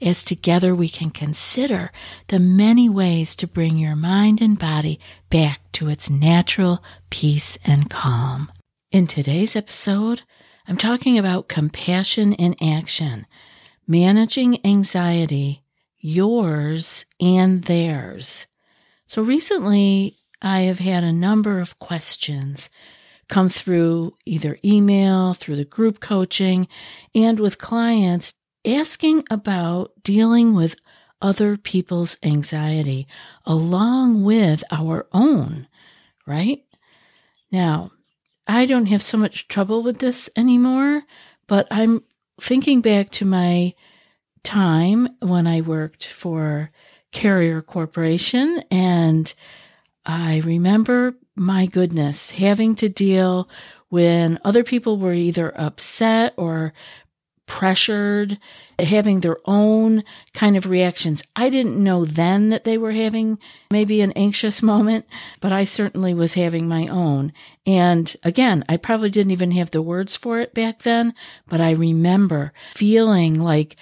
as together we can consider the many ways to bring your mind and body back to its natural peace and calm. In today's episode, I'm talking about compassion in action, managing anxiety, yours and theirs. So recently, I have had a number of questions come through either email, through the group coaching, and with clients asking about dealing with other people's anxiety along with our own, right? Now, I don't have so much trouble with this anymore, but I'm thinking back to my time when I worked for Carrier Corporation and I remember my goodness, having to deal when other people were either upset or pressured, having their own kind of reactions. I didn't know then that they were having maybe an anxious moment, but I certainly was having my own. And again, I probably didn't even have the words for it back then, but I remember feeling like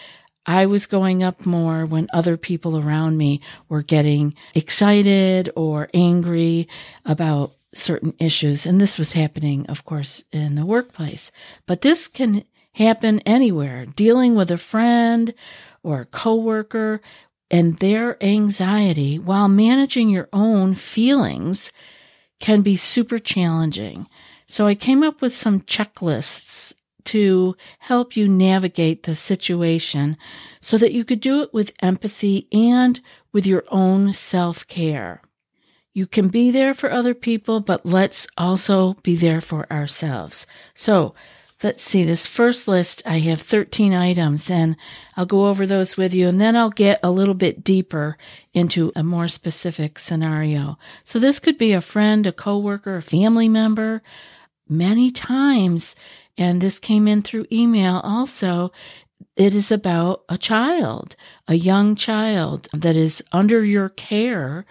I was going up more when other people around me were getting excited or angry about certain issues. And this was happening, of course, in the workplace. But this can happen anywhere, dealing with a friend or a coworker and their anxiety while managing your own feelings can be super challenging. So I came up with some checklists to help you navigate the situation so that you could do it with empathy and with your own self care. You can be there for other people, but let's also be there for ourselves. So let's see this first list. I have 13 items and I'll go over those with you and then I'll get a little bit deeper into a more specific scenario. So this could be a friend, a coworker, a family member. Many times and this came in through email also. It is about a child, a young child that is under your care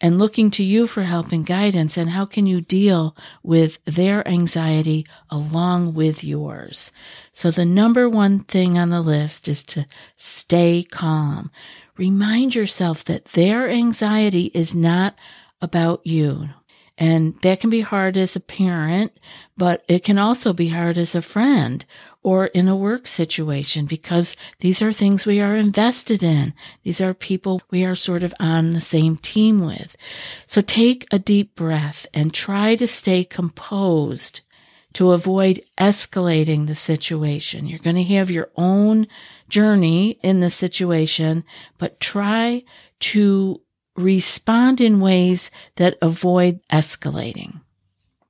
and looking to you for help and guidance. And how can you deal with their anxiety along with yours? So the number one thing on the list is to stay calm. Remind yourself that their anxiety is not about you. And that can be hard as a parent, but it can also be hard as a friend or in a work situation because these are things we are invested in. These are people we are sort of on the same team with. So take a deep breath and try to stay composed to avoid escalating the situation. You're going to have your own journey in the situation, but try to respond in ways that avoid escalating.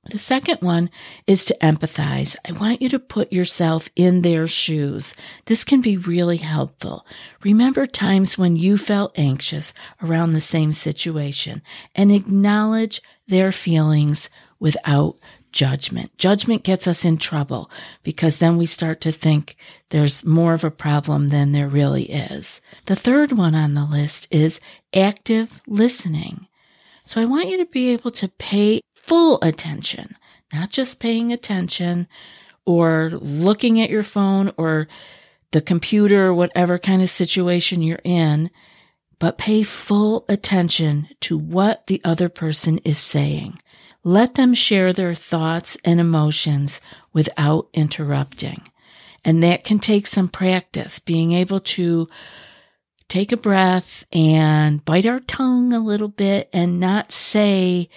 The second one is to empathize. I want you to put yourself in their shoes. This can be really helpful. Remember times when you felt anxious around the same situation and acknowledge their feelings without judgment. Judgment gets us in trouble because then we start to think there's more of a problem than there really is. The third one on the list is active listening. So I want you to be able to pay full attention, not just paying attention or looking at your phone or the computer, whatever kind of situation you're in, but pay full attention to what the other person is saying. Let them share their thoughts and emotions without interrupting. And that can take some practice, being able to take a breath and bite our tongue a little bit and not say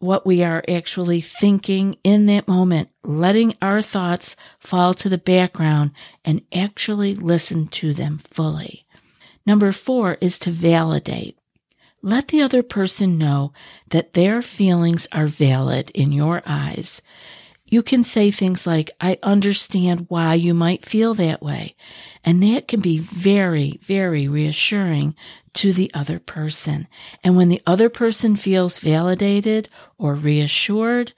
what we are actually thinking in that moment, letting our thoughts fall to the background and actually listen to them fully. Number four is to validate. Let the other person know that their feelings are valid in your eyes. You can say things like, I understand why you might feel that way. And that can be very, very reassuring to the other person. And when the other person feels validated or reassured,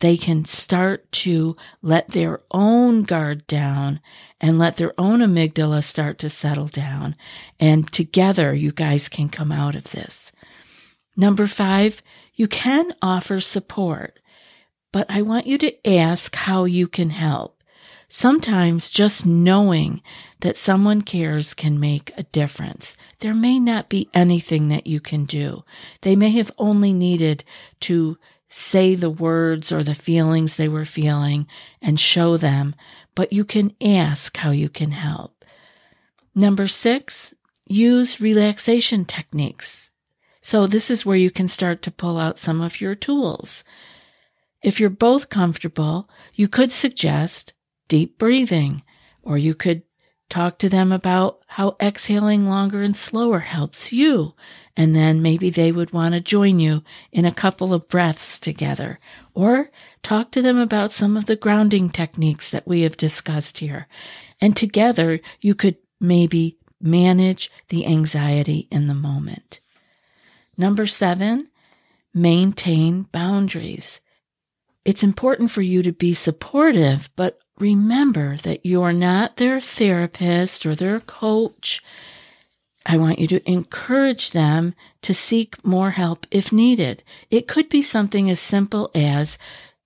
they can start to let their own guard down and let their own amygdala start to settle down. And together, you guys can come out of this. Number five, you can offer support, but I want you to ask how you can help. Sometimes just knowing that someone cares can make a difference. There may not be anything that you can do. They may have only needed to say the words or the feelings they were feeling and show them, but you can ask how you can help. Number six, use relaxation techniques. So this is where you can start to pull out some of your tools. If you're both comfortable, you could suggest deep breathing, or you could talk to them about how exhaling longer and slower helps you. And then maybe they would want to join you in a couple of breaths together. Or talk to them about some of the grounding techniques that we have discussed here. And together you could maybe manage the anxiety in the moment. Number seven, maintain boundaries. It's important for you to be supportive, but remember that you're not their therapist or their coach. I want you to encourage them to seek more help if needed. It could be something as simple as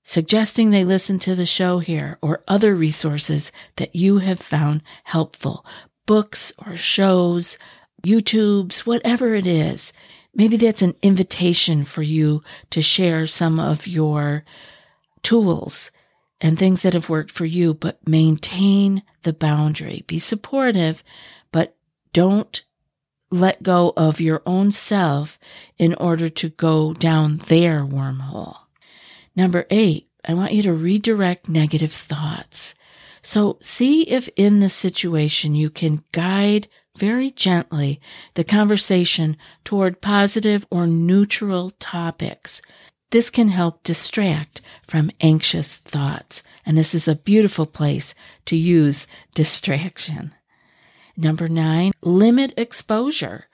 suggesting they listen to the show here or other resources that you have found helpful, books or shows, YouTubes, whatever it is. Maybe that's an invitation for you to share some of your tools and things that have worked for you, but maintain the boundary. Be supportive, but don't let go of your own self in order to go down their wormhole. Number eight, I want you to redirect negative thoughts. So see if in the situation you can guide very gently the conversation toward positive or neutral topics this can help distract from anxious thoughts, and this is a beautiful place to use distraction. Number nine, limit exposure.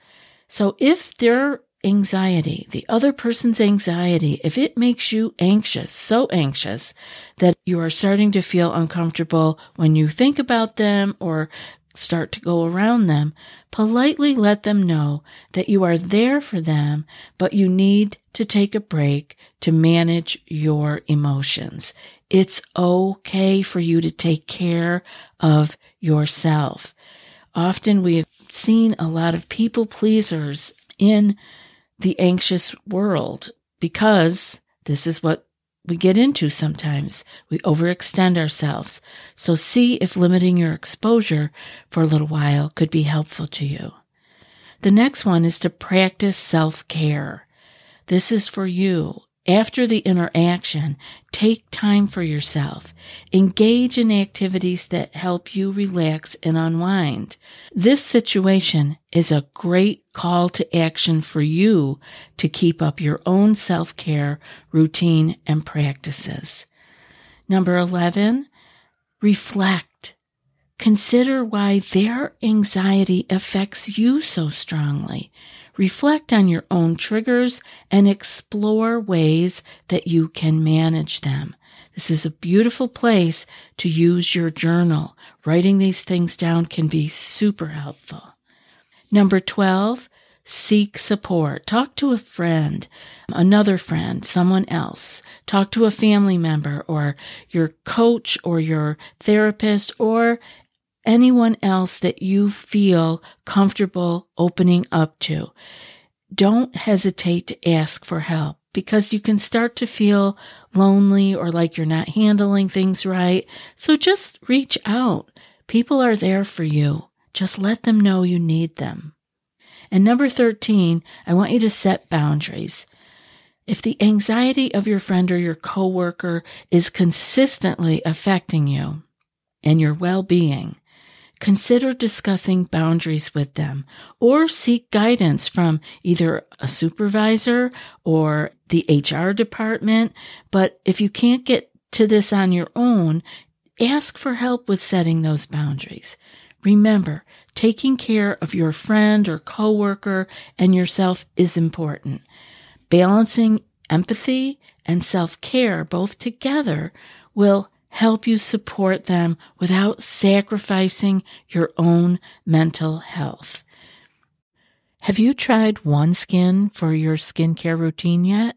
So if their anxiety, the other person's anxiety, if it makes you anxious, so anxious that you are starting to feel uncomfortable when you think about them or start to go around them, politely let them know that you are there for them, but you need to take a break to manage your emotions. It's okay for you to take care of yourself. Often we have seen a lot of people pleasers in the anxious world because this is what we get into sometimes. We overextend ourselves. So see if limiting your exposure for a little while could be helpful to you. The next one is to practice self care. This is for you. After the interaction, take time for yourself. Engage in activities that help you relax and unwind. This situation is a great call to action for you to keep up your own self care routine and practices. Number 11, reflect. Consider why their anxiety affects you so strongly reflect on your own triggers, and explore ways that you can manage them. This is a beautiful place to use your journal. Writing these things down can be super helpful. Number 12, seek support. Talk to a friend, another friend, someone else. Talk to a family member or your coach or your therapist or anyone else that you feel comfortable opening up to. Don't hesitate to ask for help because you can start to feel lonely or like you're not handling things right. So just reach out. People are there for you. Just let them know you need them. And number 13, I want you to set boundaries. If the anxiety of your friend or your coworker is consistently affecting you and your well-being, consider discussing boundaries with them or seek guidance from either a supervisor or the HR department. But if you can't get to this on your own, ask for help with setting those boundaries. Remember, taking care of your friend or coworker and yourself is important. Balancing empathy and self-care both together will help you support them without sacrificing your own mental health. Have you tried OneSkin for your skincare routine yet?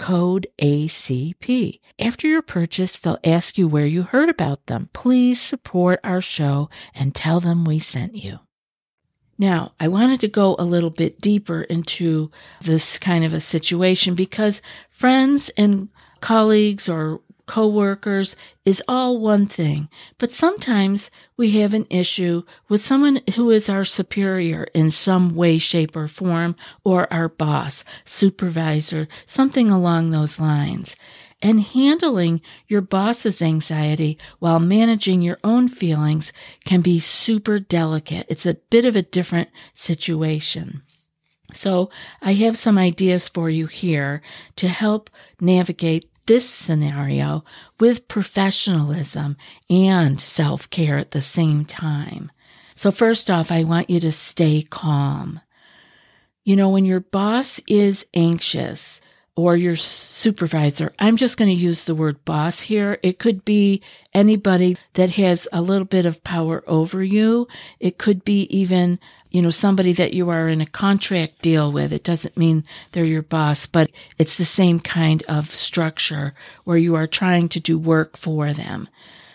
code ACP. After your purchase, they'll ask you where you heard about them. Please support our show and tell them we sent you. Now, I wanted to go a little bit deeper into this kind of a situation because friends and colleagues or coworkers is all one thing, but sometimes we have an issue with someone who is our superior in some way, shape, or form, or our boss, supervisor, something along those lines. And handling your boss's anxiety while managing your own feelings can be super delicate. It's a bit of a different situation. So I have some ideas for you here to help navigate this scenario with professionalism and self care at the same time. So, first off, I want you to stay calm. You know, when your boss is anxious, or your supervisor. I'm just going to use the word boss here. It could be anybody that has a little bit of power over you. It could be even, you know, somebody that you are in a contract deal with. It doesn't mean they're your boss, but it's the same kind of structure where you are trying to do work for them.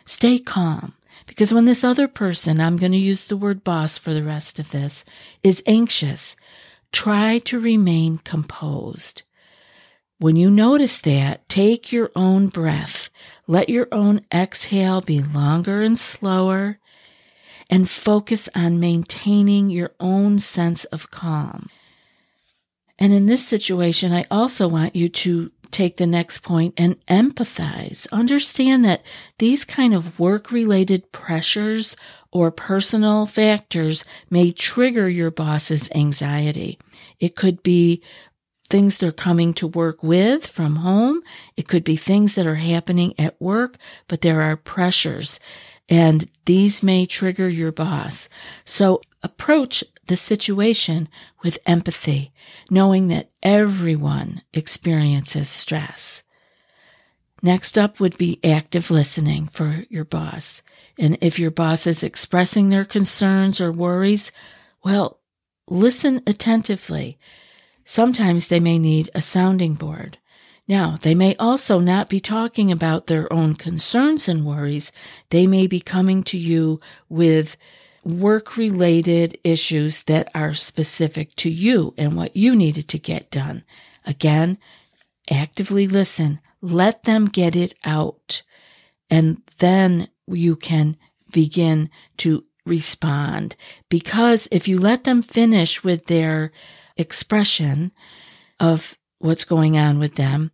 Stay calm. Because when this other person, I'm going to use the word boss for the rest of this, is anxious, try to remain composed. When you notice that, take your own breath. Let your own exhale be longer and slower, and focus on maintaining your own sense of calm. And in this situation, I also want you to take the next point and empathize. Understand that these kind of work related pressures or personal factors may trigger your boss's anxiety. It could be things they're coming to work with from home. It could be things that are happening at work, but there are pressures and these may trigger your boss. So approach the situation with empathy, knowing that everyone experiences stress. Next up would be active listening for your boss. And if your boss is expressing their concerns or worries, well, listen attentively Sometimes they may need a sounding board. Now, they may also not be talking about their own concerns and worries. They may be coming to you with work related issues that are specific to you and what you needed to get done. Again, actively listen, let them get it out, and then you can begin to respond. Because if you let them finish with their expression of what's going on with them,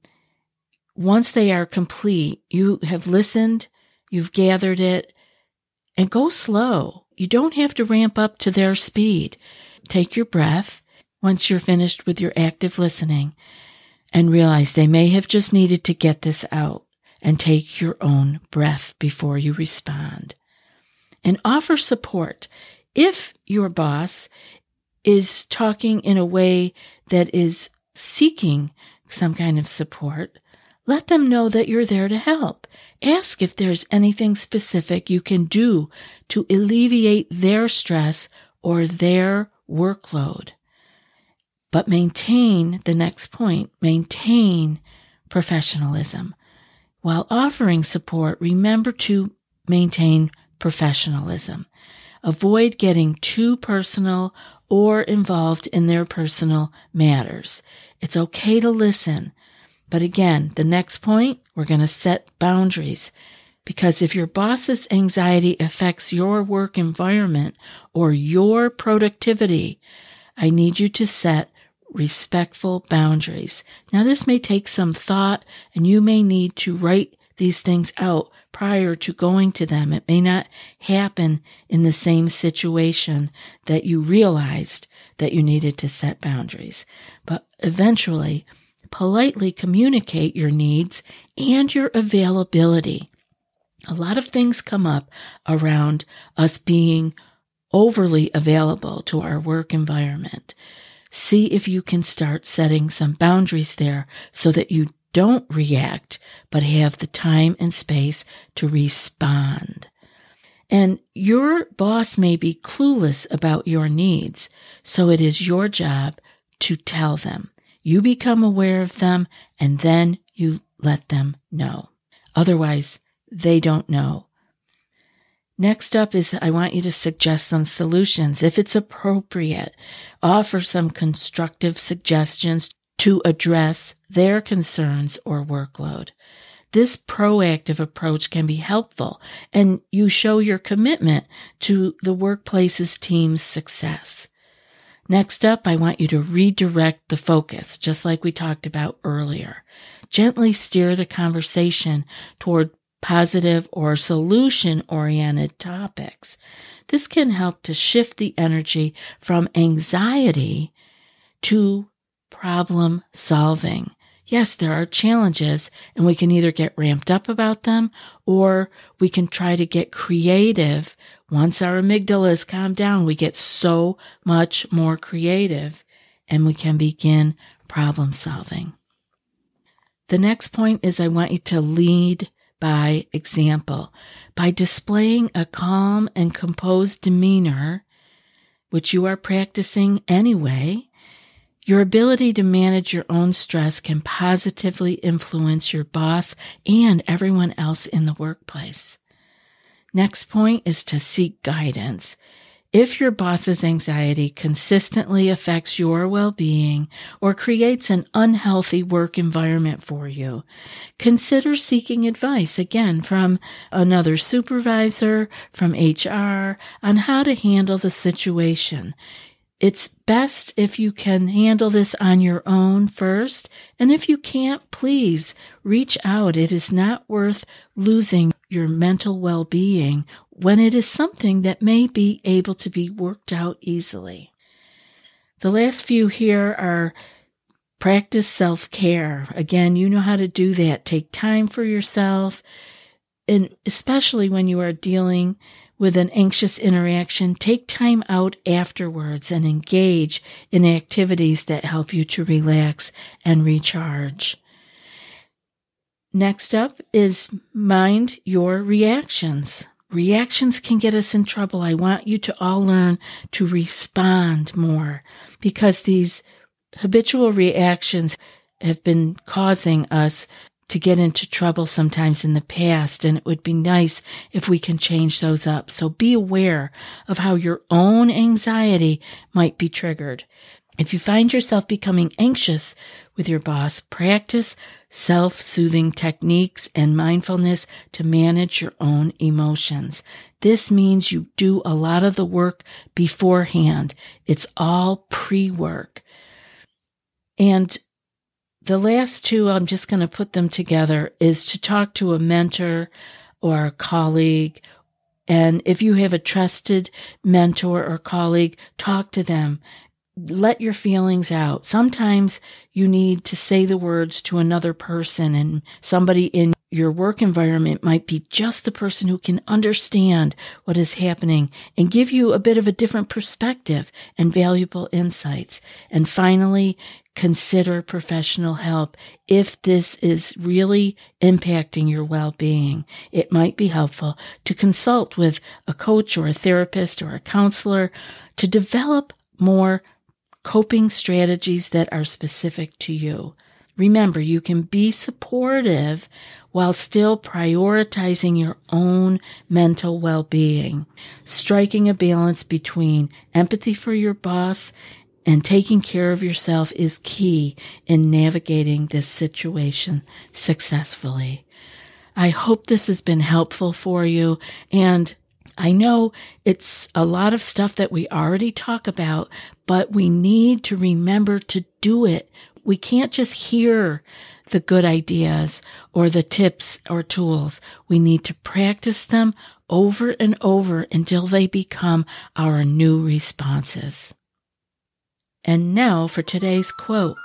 once they are complete, you have listened, you've gathered it, and go slow. You don't have to ramp up to their speed. Take your breath once you're finished with your active listening and realize they may have just needed to get this out and take your own breath before you respond. And offer support. If your boss is talking in a way that is seeking some kind of support, let them know that you're there to help. Ask if there's anything specific you can do to alleviate their stress or their workload. But maintain the next point, maintain professionalism. While offering support, remember to maintain professionalism. Avoid getting too personal or involved in their personal matters. It's okay to listen, but again, the next point, we're going to set boundaries. Because if your boss's anxiety affects your work environment or your productivity, I need you to set respectful boundaries. Now, this may take some thought, and you may need to write these things out prior to going to them. It may not happen in the same situation that you realized that you needed to set boundaries. But eventually, politely communicate your needs and your availability. A lot of things come up around us being overly available to our work environment. See if you can start setting some boundaries there so that you don't react, but have the time and space to respond. And your boss may be clueless about your needs, so it is your job to tell them. You become aware of them and then you let them know. Otherwise, they don't know. Next up is I want you to suggest some solutions. If it's appropriate, offer some constructive suggestions to address their concerns or workload. This proactive approach can be helpful and you show your commitment to the workplace's team's success. Next up, I want you to redirect the focus, just like we talked about earlier. Gently steer the conversation toward positive or solution oriented topics. This can help to shift the energy from anxiety to problem solving. Yes, there are challenges and we can either get ramped up about them or we can try to get creative once our amygdala is calmed down, we get so much more creative and we can begin problem solving. The next point is I want you to lead by example. By displaying a calm and composed demeanor, which you are practicing anyway, your ability to manage your own stress can positively influence your boss and everyone else in the workplace. Next point is to seek guidance. If your boss's anxiety consistently affects your well being or creates an unhealthy work environment for you, consider seeking advice again from another supervisor, from HR, on how to handle the situation. It's best if you can handle this on your own first. And if you can't, please reach out. It is not worth losing your mental well being when it is something that may be able to be worked out easily. The last few here are practice self care. Again, you know how to do that. Take time for yourself. And especially when you are dealing with an anxious interaction, take time out afterwards and engage in activities that help you to relax and recharge. Next up is mind your reactions. Reactions can get us in trouble. I want you to all learn to respond more because these habitual reactions have been causing us to get into trouble sometimes in the past, and it would be nice if we can change those up. So be aware of how your own anxiety might be triggered. If you find yourself becoming anxious with your boss, practice self soothing techniques and mindfulness to manage your own emotions. This means you do a lot of the work beforehand. It's all pre work. And the last two, I'm just going to put them together, is to talk to a mentor or a colleague. And if you have a trusted mentor or colleague, talk to them. Let your feelings out. Sometimes you need to say the words to another person and somebody in your work environment might be just the person who can understand what is happening and give you a bit of a different perspective and valuable insights. And finally, consider professional help if this is really impacting your well-being. It might be helpful to consult with a coach or a therapist or a counselor to develop more coping strategies that are specific to you. Remember, you can be supportive while still prioritizing your own mental well being, striking a balance between empathy for your boss and taking care of yourself is key in navigating this situation successfully. I hope this has been helpful for you and I know it's a lot of stuff that we already talk about, but we need to remember to do it we can't just hear the good ideas or the tips or tools. We need to practice them over and over until they become our new responses. And now for today's quote.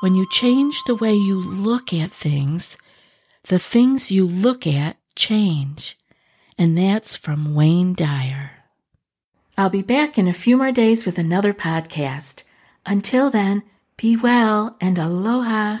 When you change the way you look at things, the things you look at change. And that's from Wayne Dyer. I'll be back in a few more days with another podcast. Until then, be well and aloha.